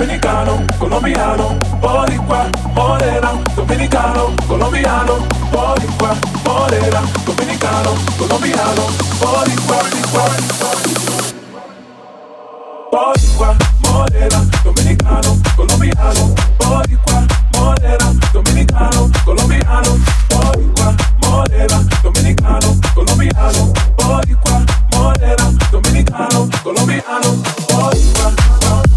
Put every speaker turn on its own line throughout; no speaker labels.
dominicano, colombiano, boricua, morena, dominicano, colombiano, boricua, morena, dominicano, colombiano, boricua, boricua, boricua, morena, dominicano, colombiano, boricua, morena, dominicano, colombiano, boricua, morena, dominicano, colombiano, boricua, morena, dominicano, colombiano, boricua,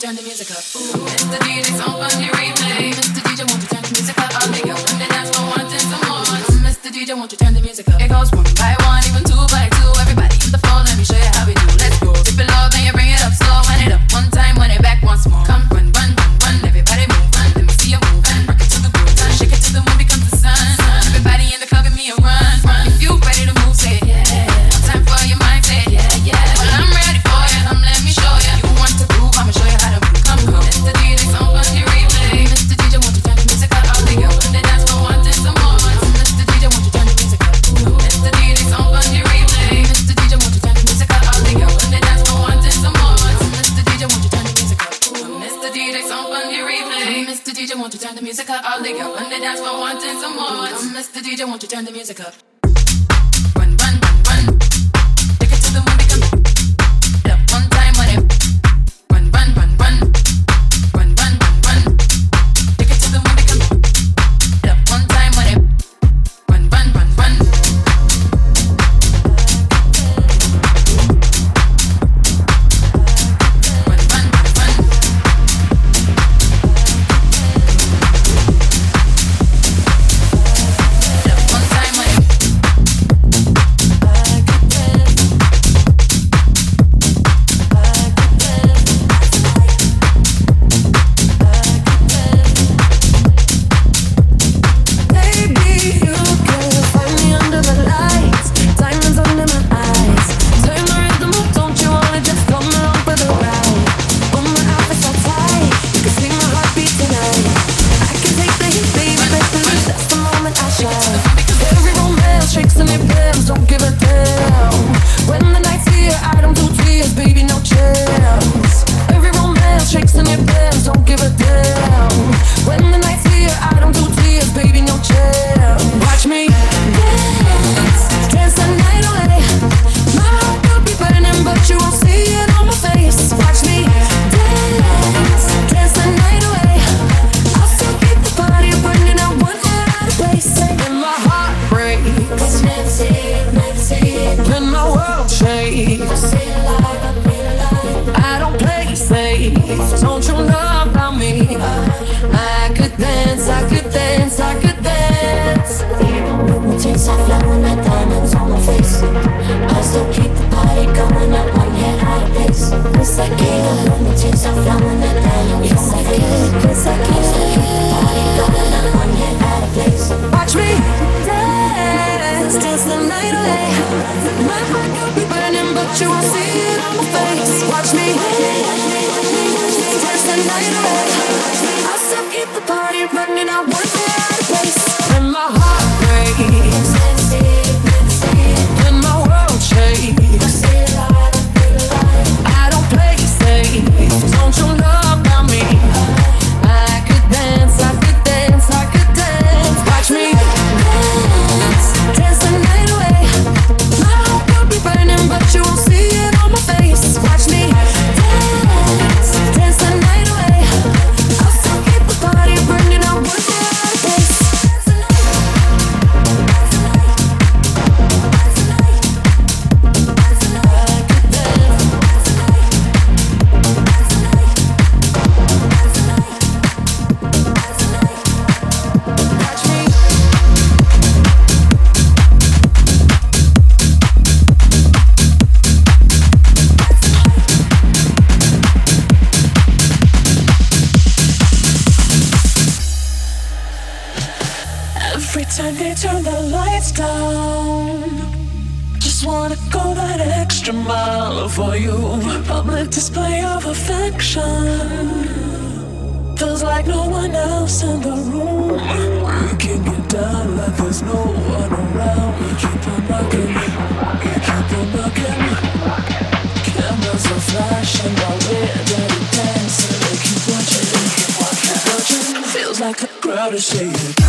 turn the music up? Ooh, Mr. DJ, so funny replay. Mr. DJ, won't you turn the music up? I'll make you dance, that's what wanting some more. Mr. DJ, won't you turn the music up? It goes one by one.
Like
a crowd is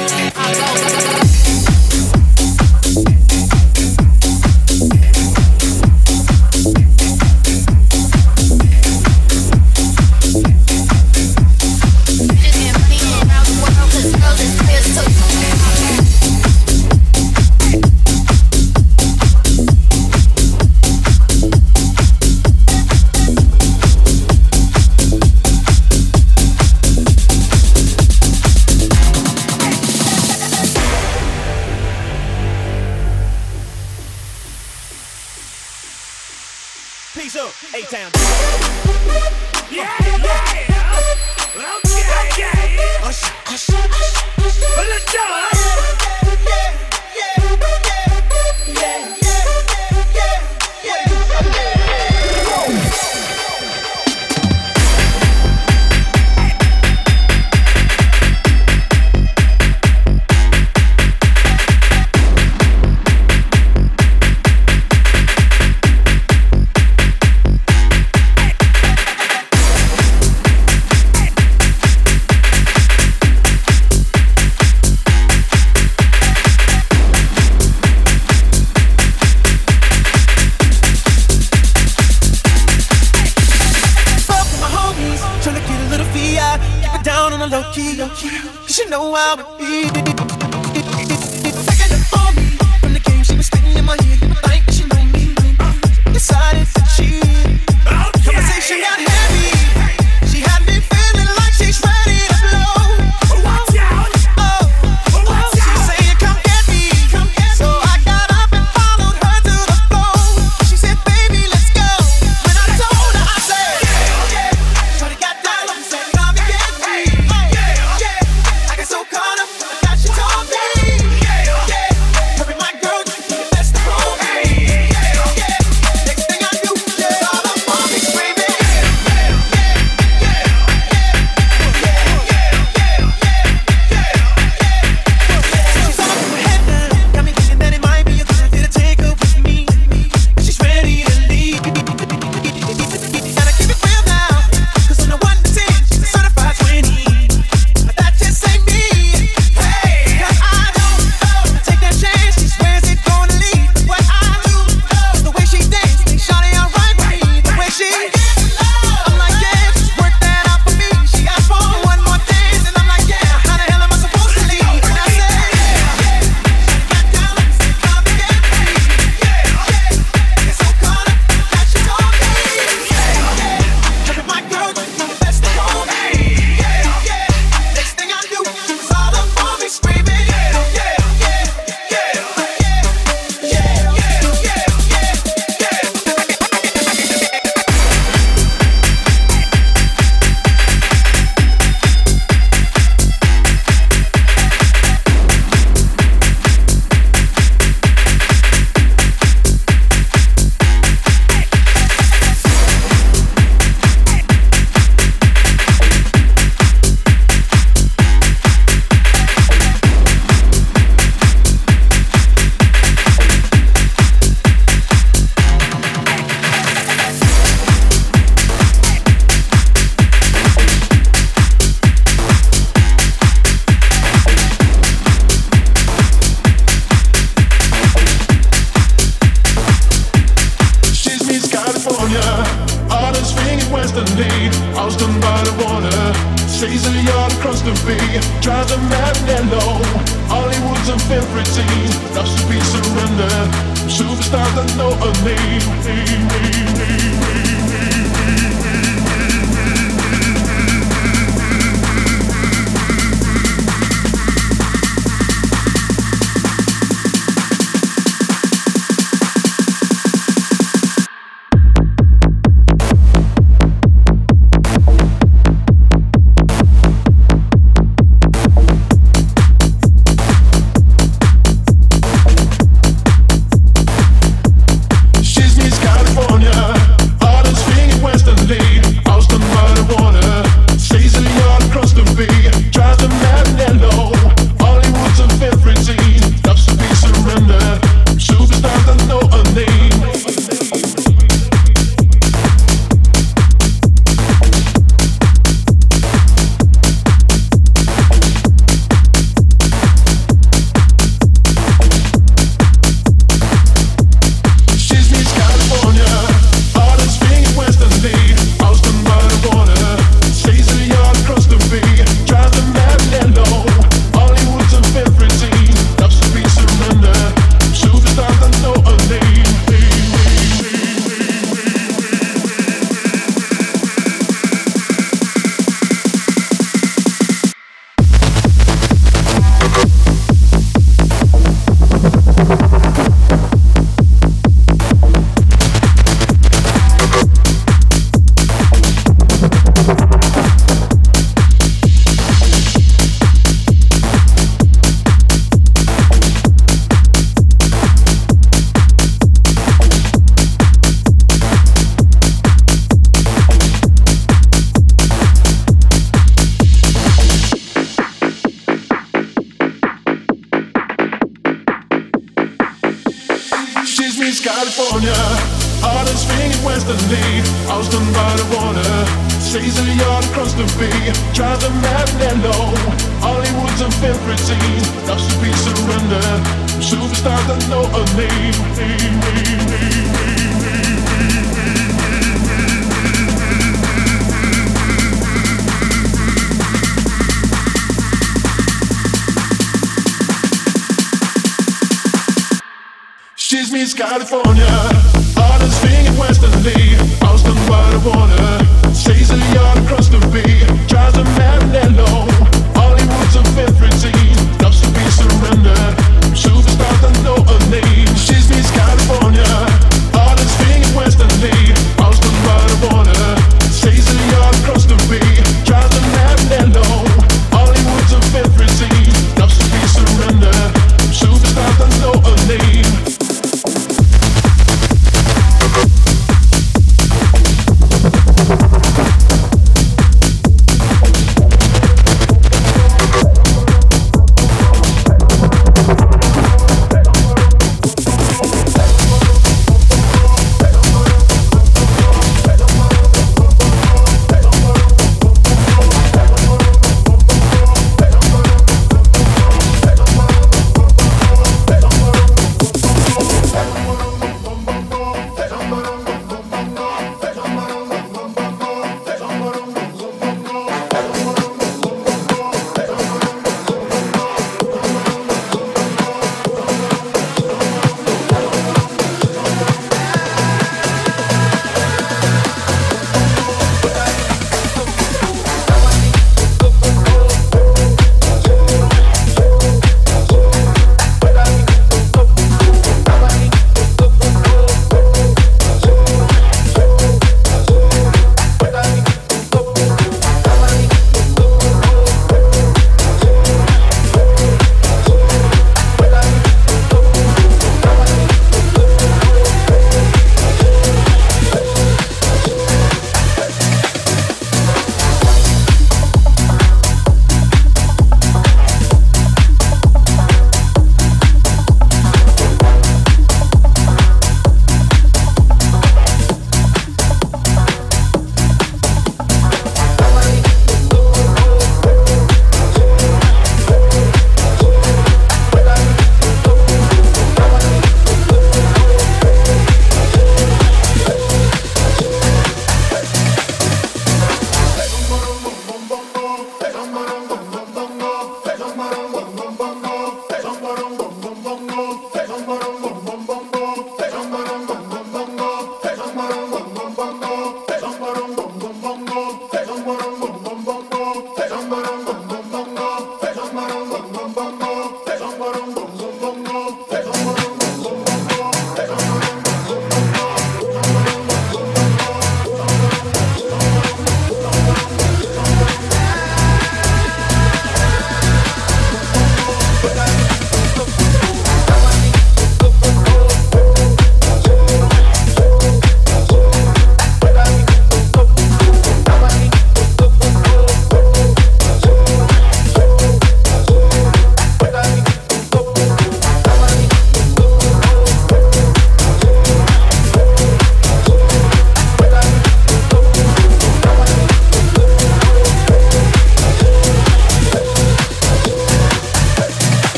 I
go, go, go, go.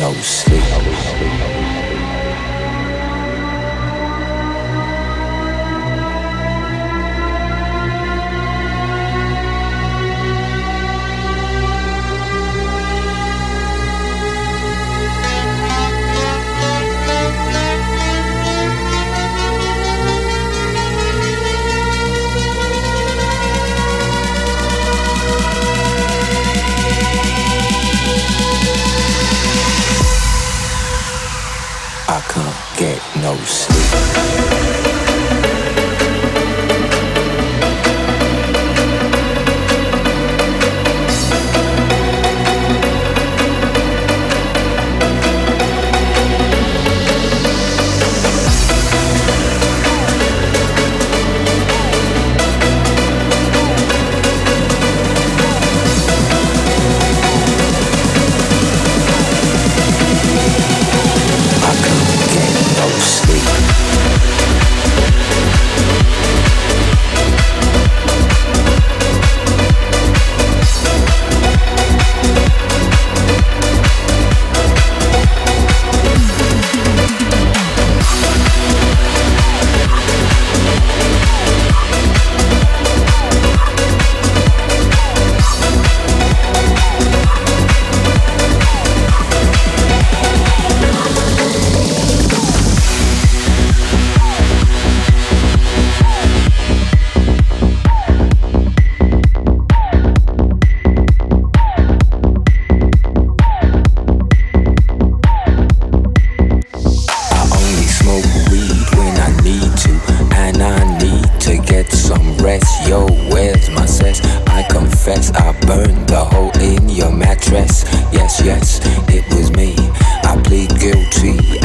no
sleep. Yo,
where's my cess? I confess, I burned the hole in your mattress. Yes, yes, it was me. I plead guilty.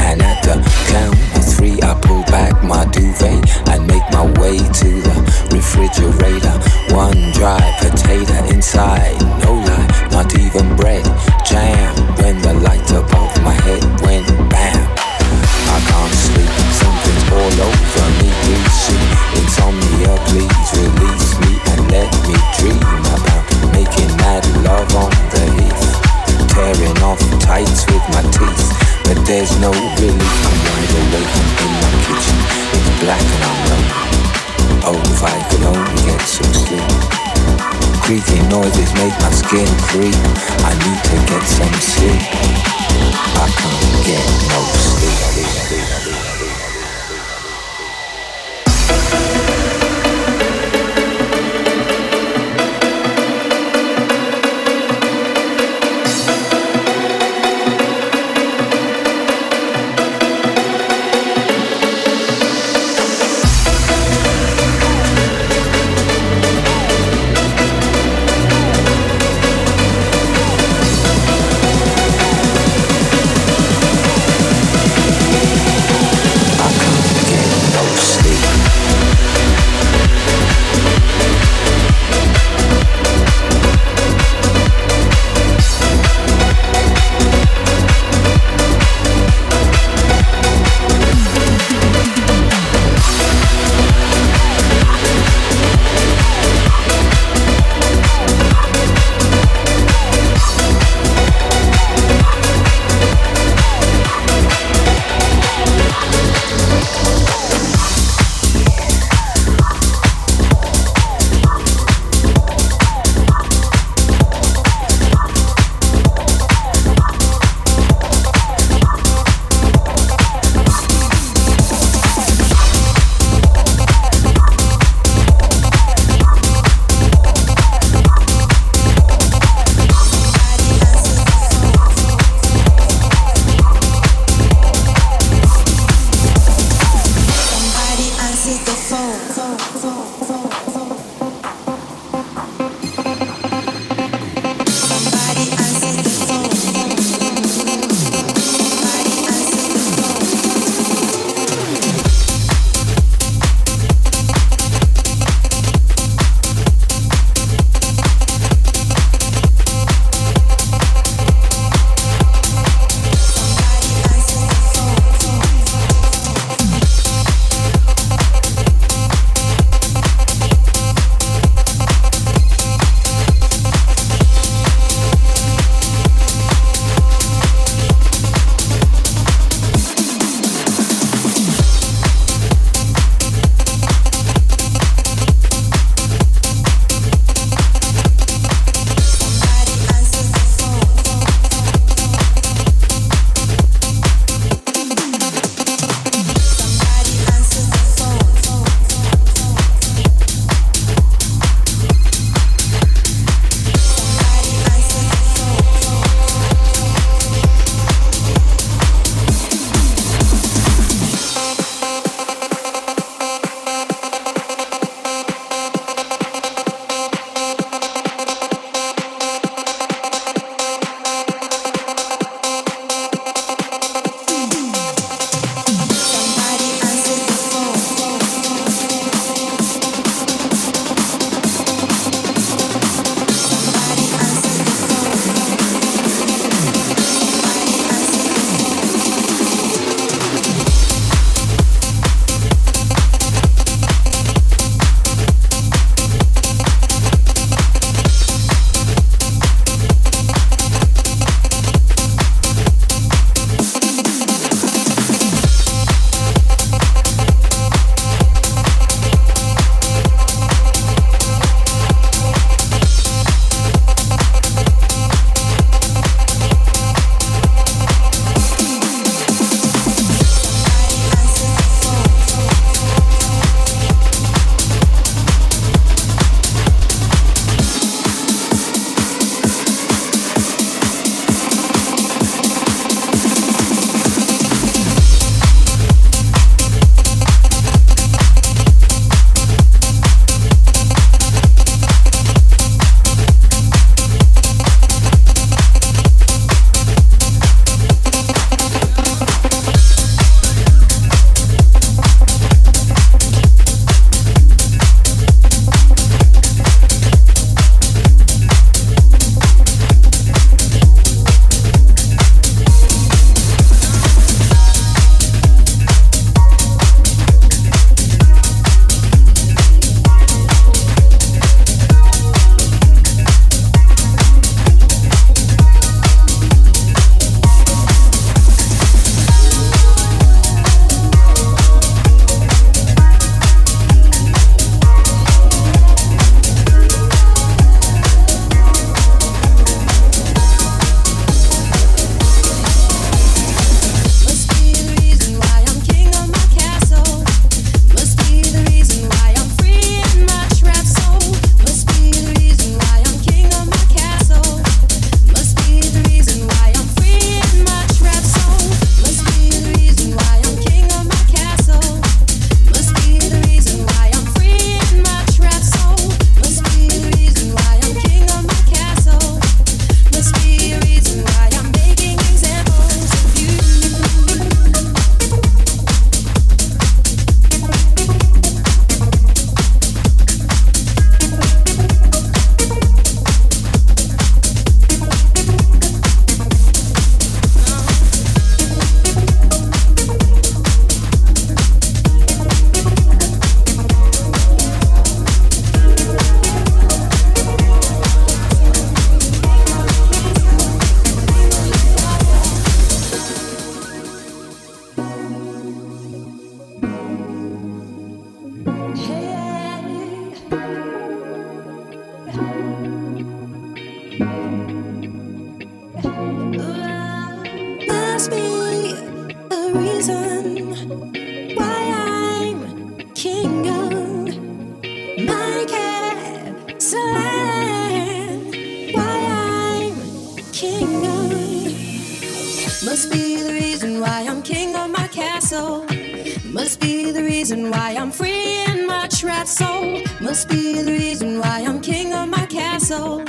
Must be the reason why I'm free in my trapped soul. Must be the reason why I'm king of my castle.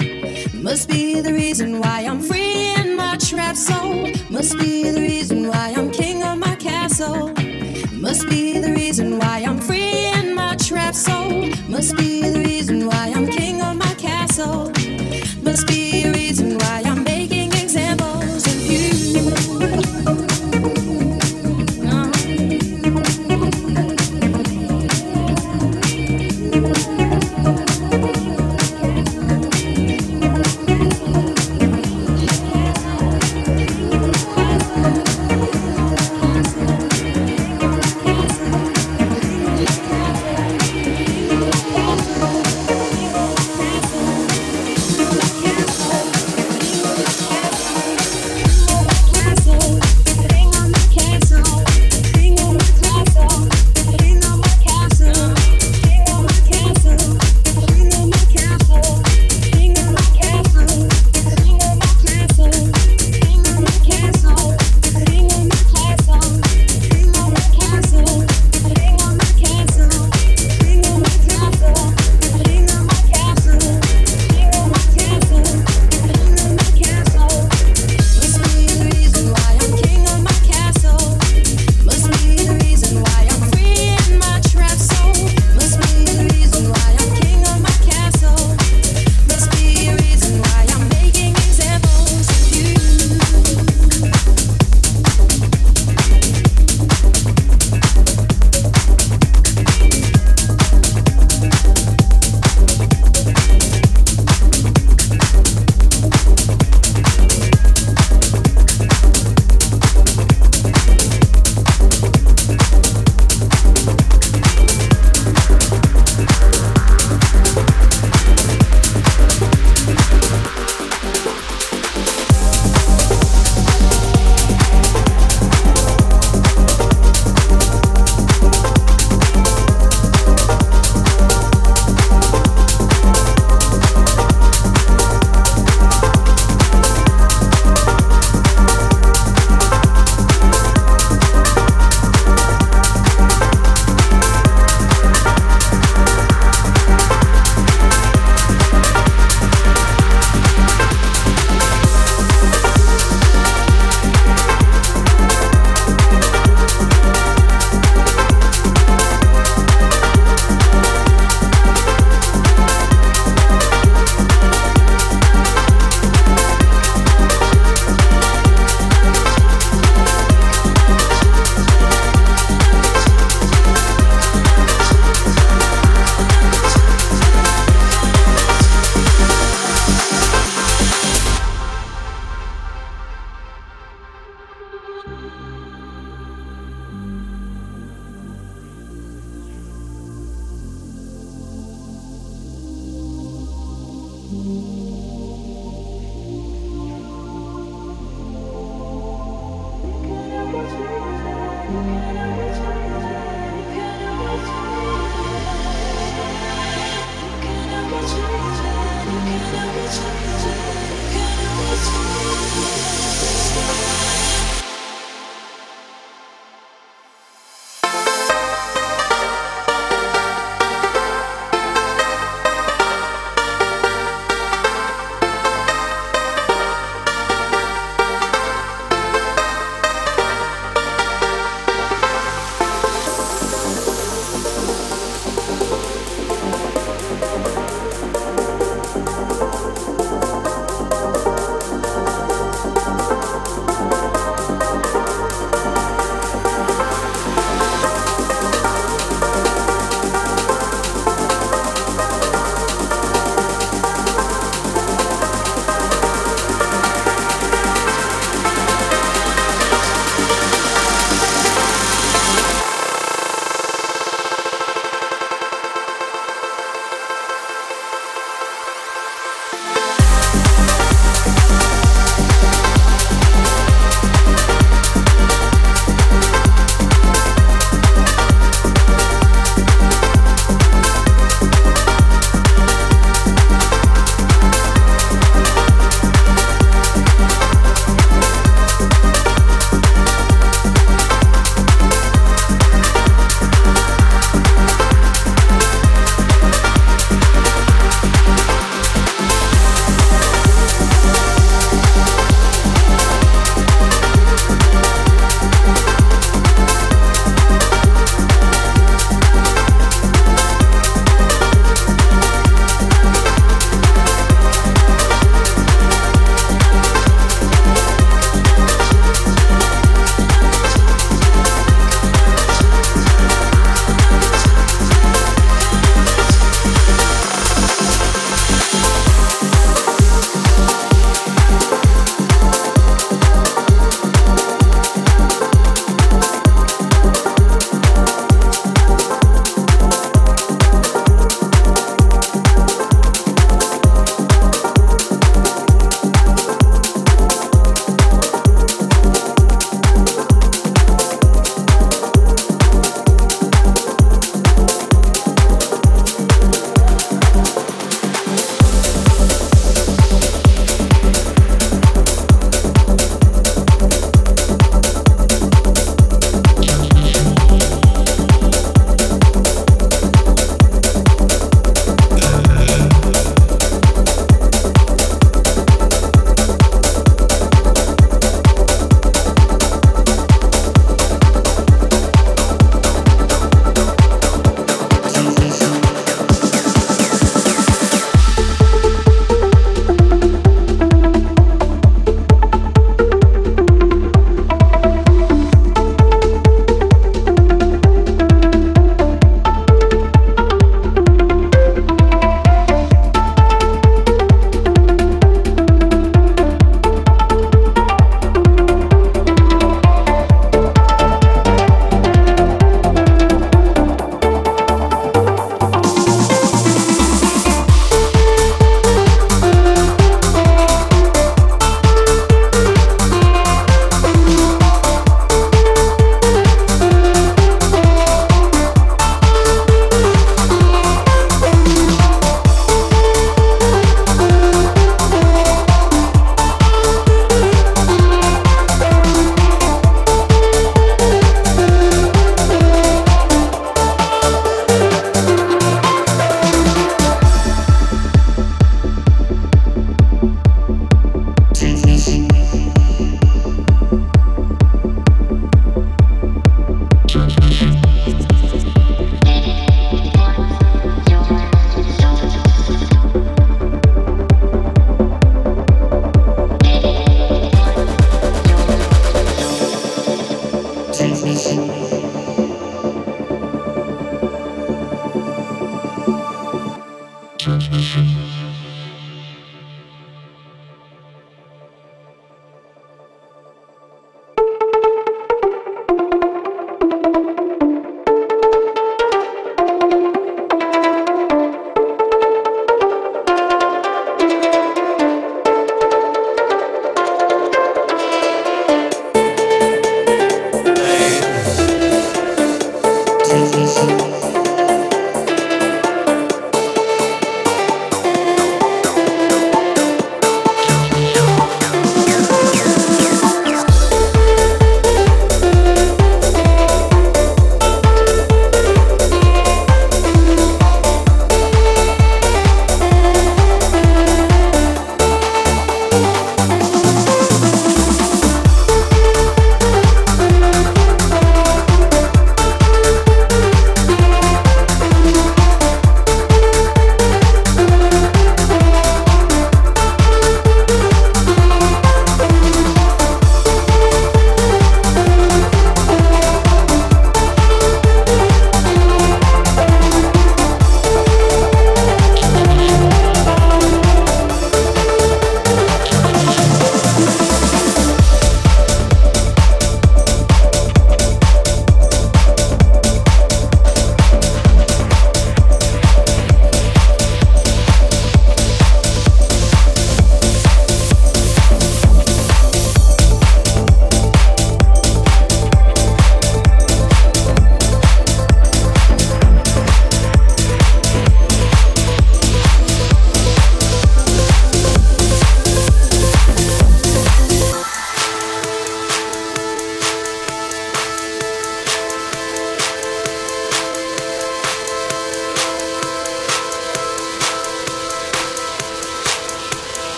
Must be the reason why I'm free in my trapped soul. Must be the reason why I'm king of my castle. Must be the reason why I'm free in my trapped soul. Must be the reason why I'm king of my castle. Must be